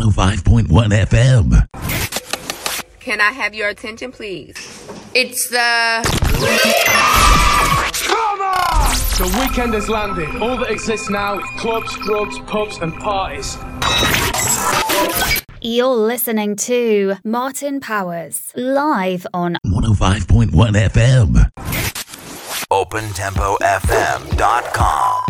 105.1 FM. Can I have your attention, please? It's the The weekend has landed. All that exists now is clubs, drugs, pubs, and parties. You're listening to Martin Powers live on 105.1 FM. OpenTempoFM.com.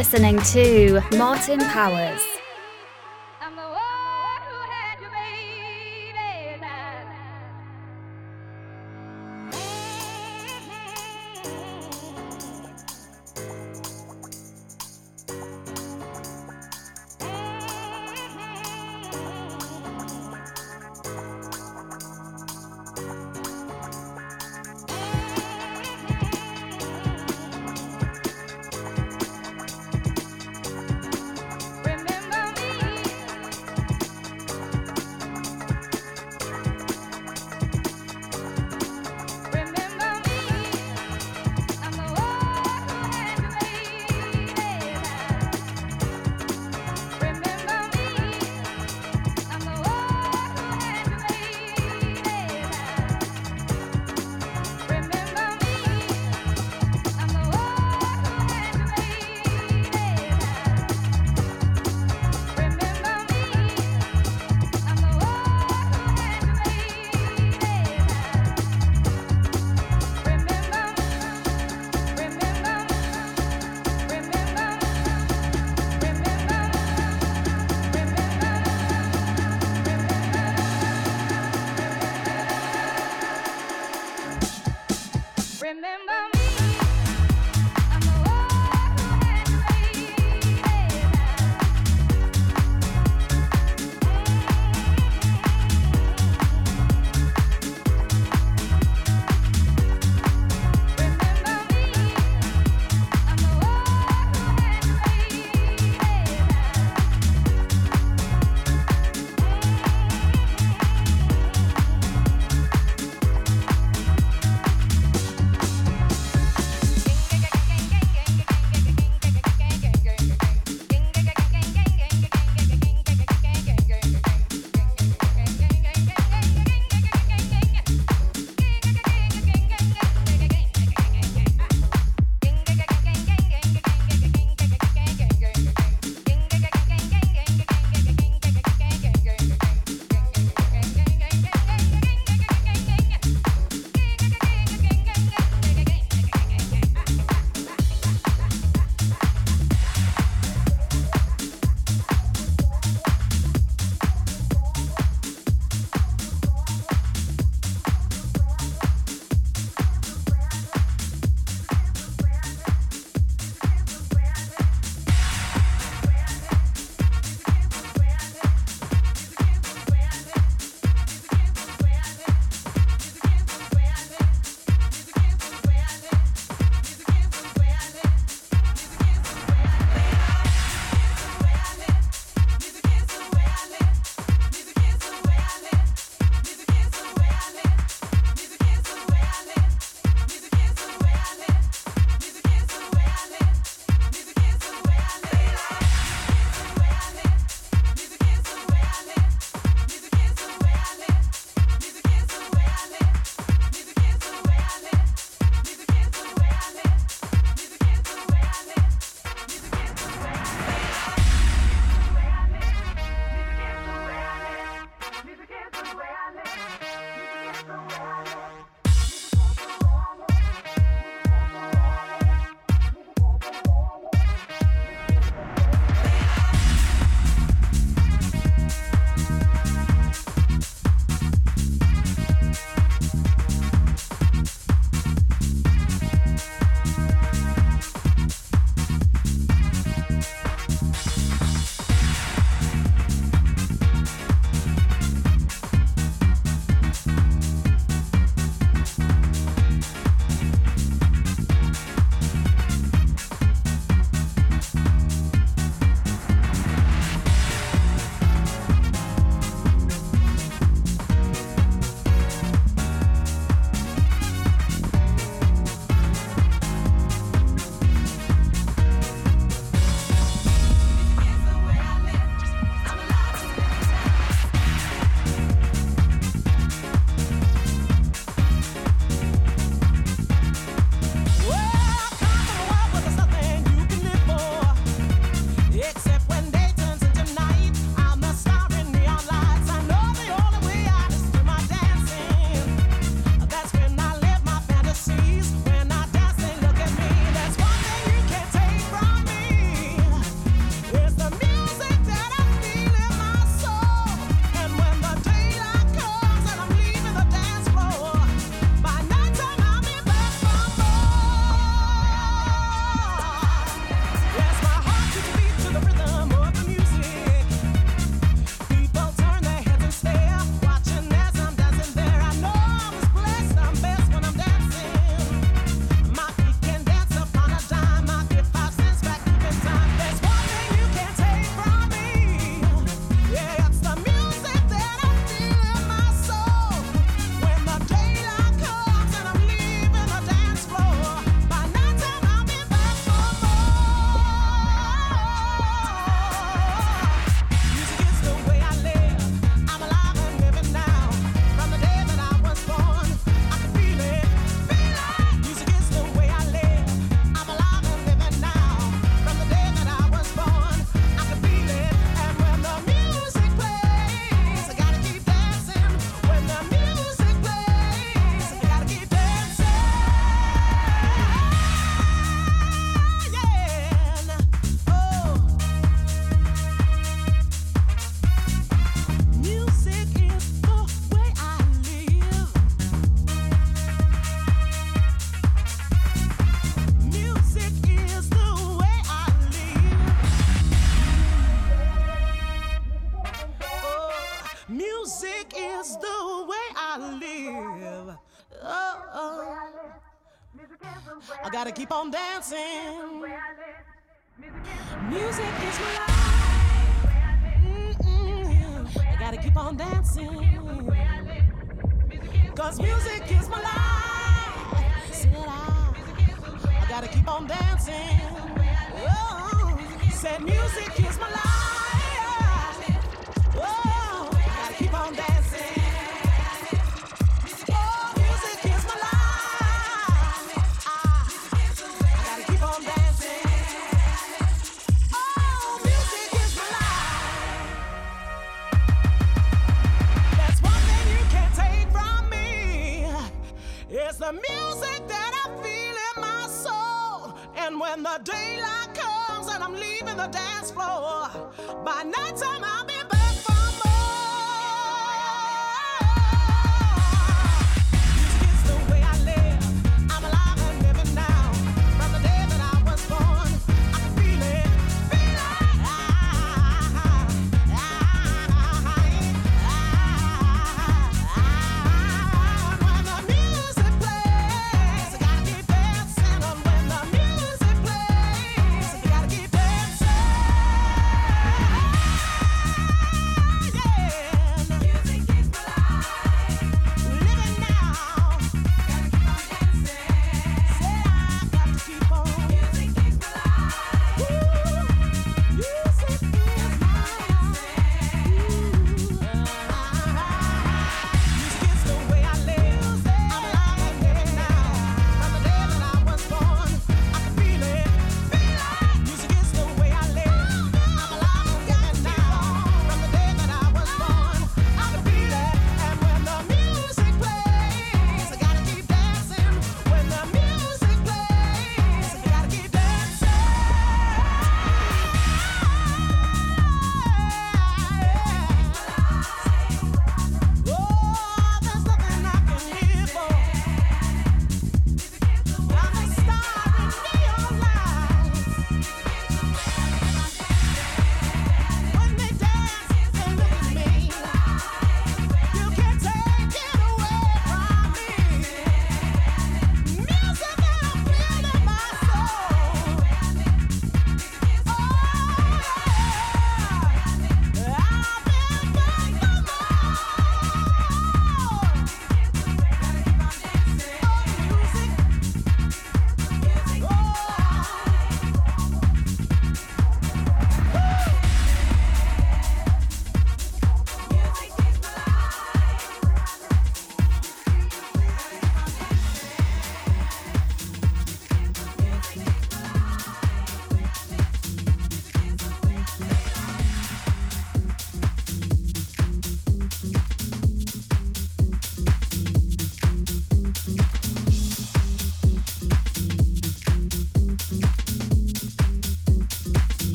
listening to Martin Powers.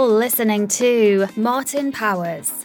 You're listening to Martin Powers.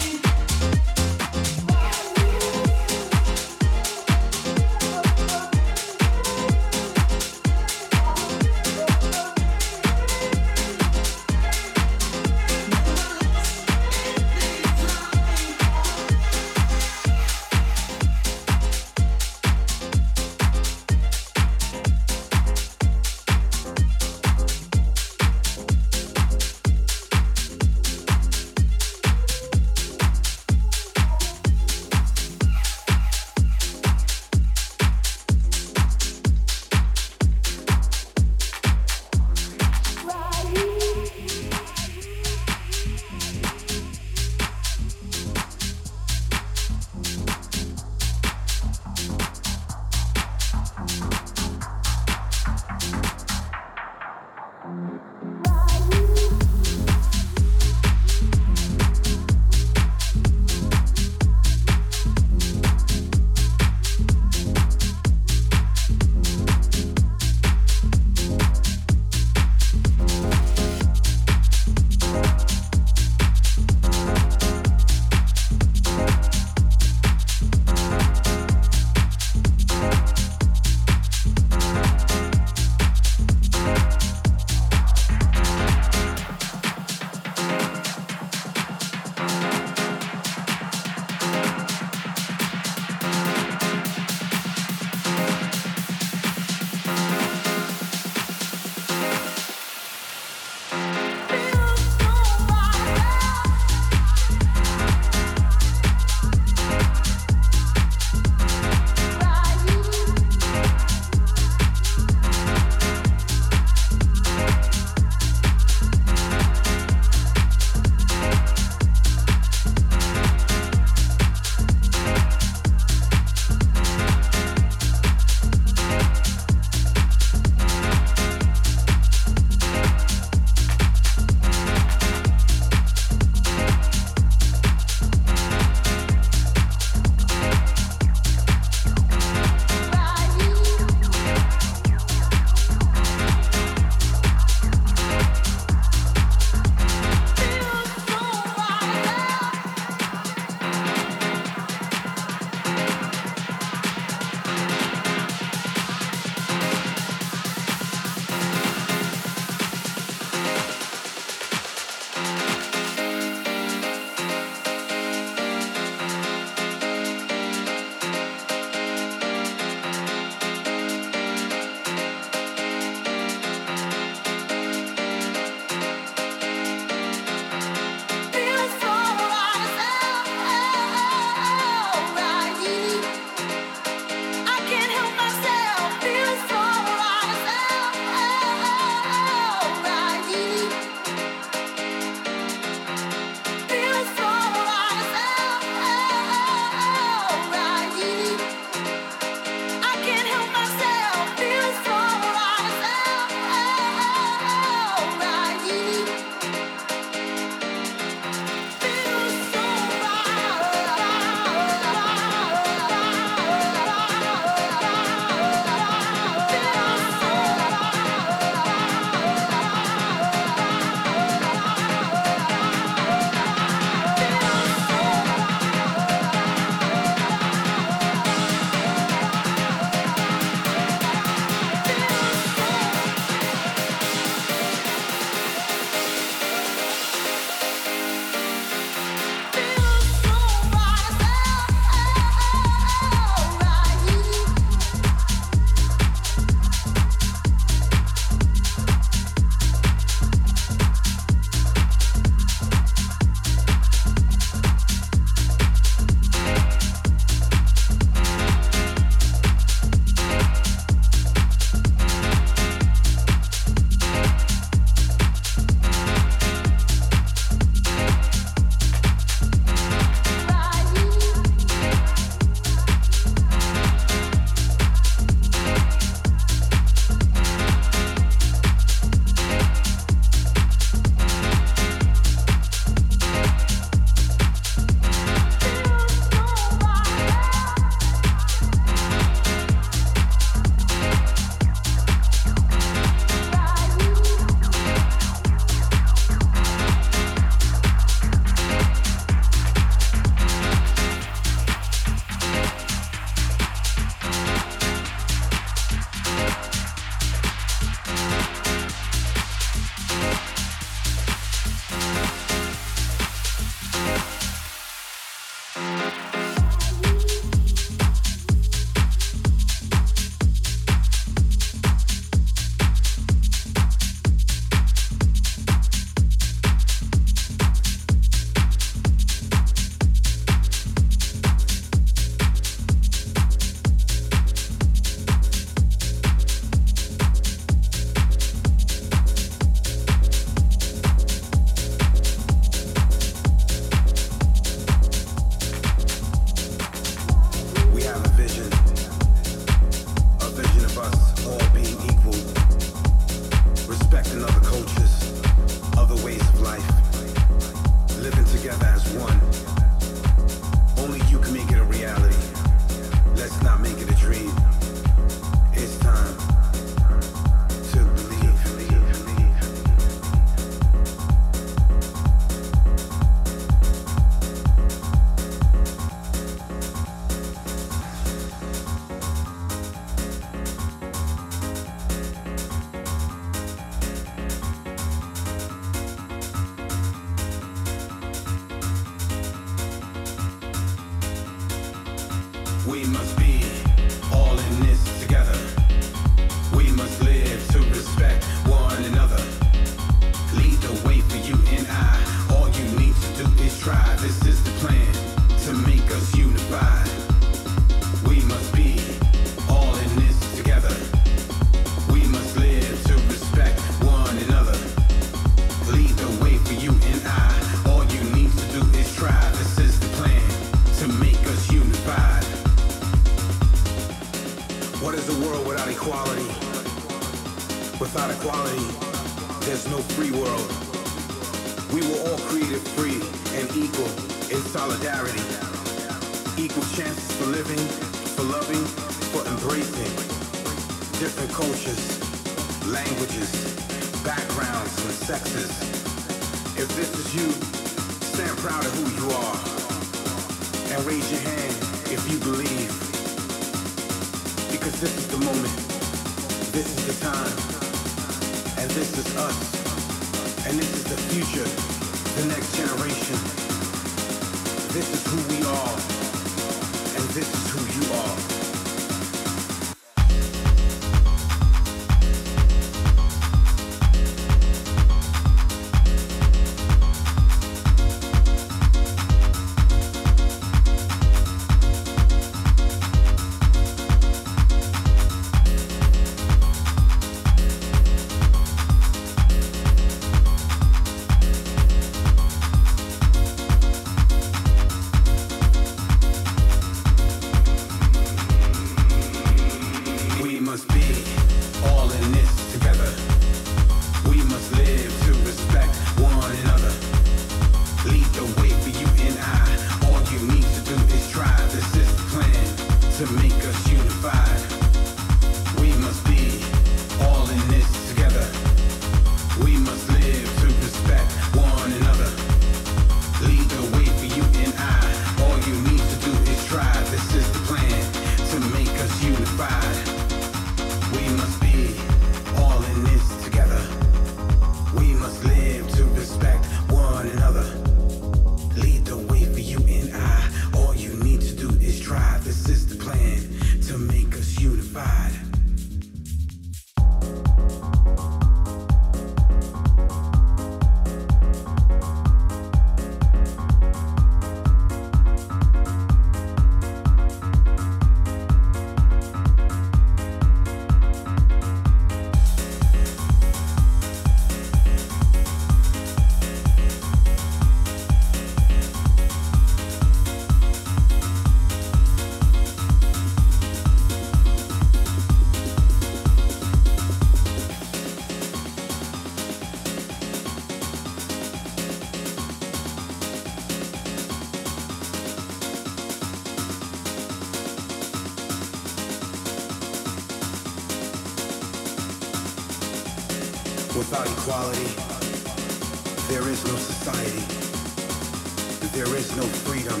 no freedom.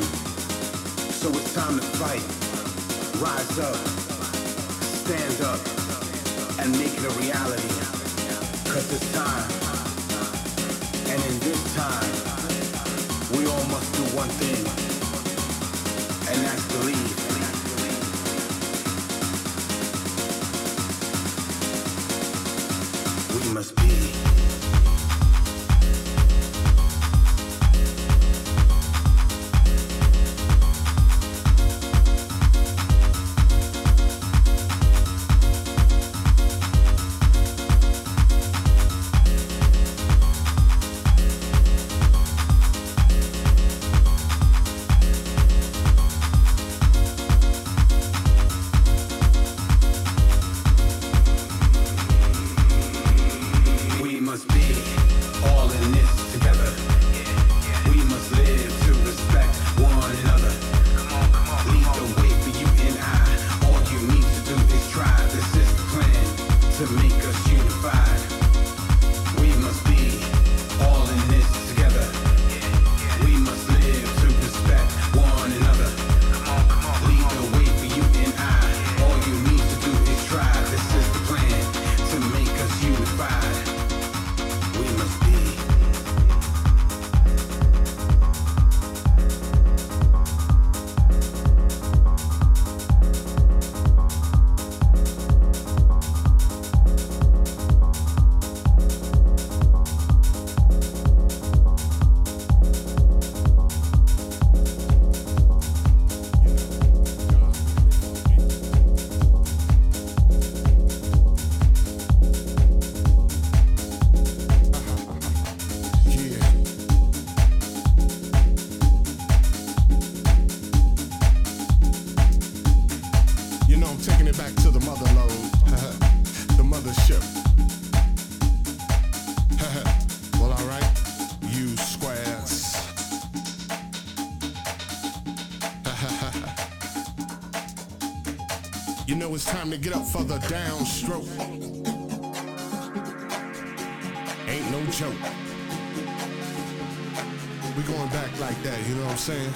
So it's time to fight. Rise up, stand up, and make it a reality. Cause it's time. And in this time, we all must do one thing. And that's believe. Get up for the downstroke. Ain't no joke. We going back like that, you know what I'm saying?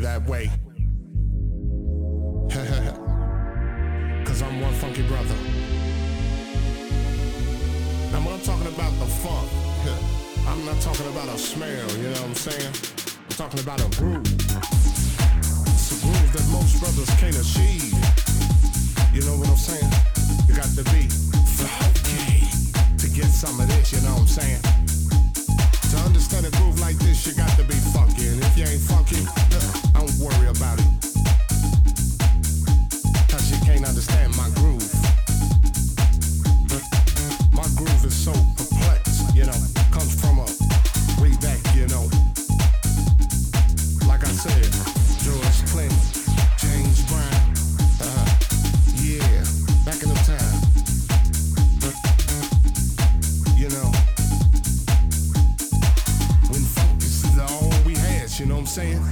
that way. saying?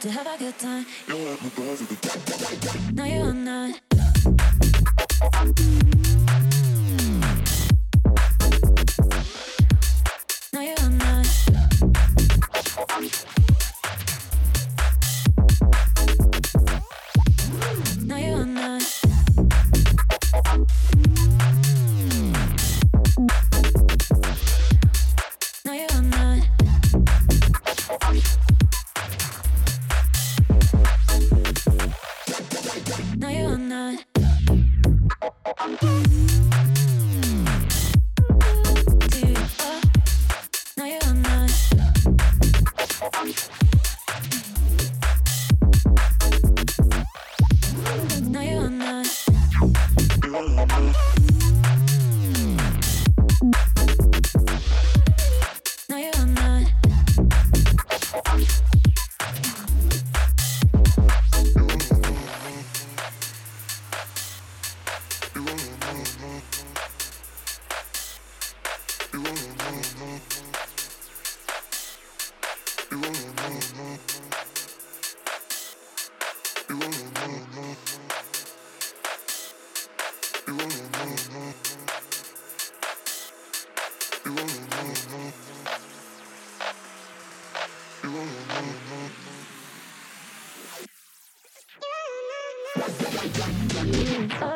To Bye.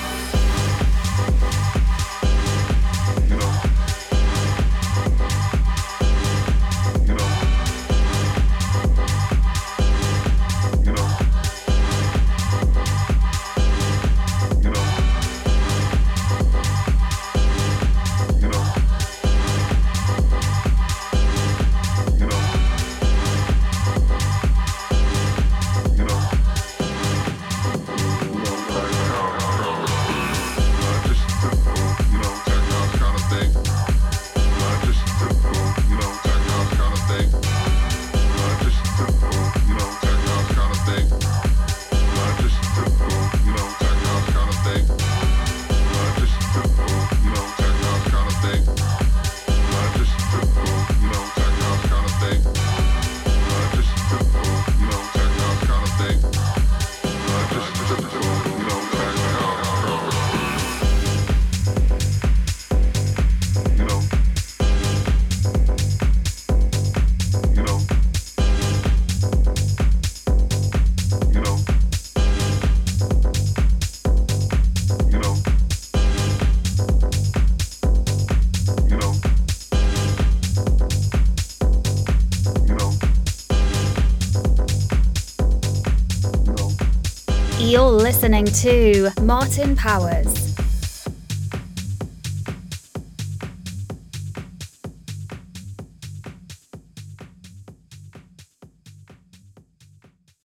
Listening to Martin Powers.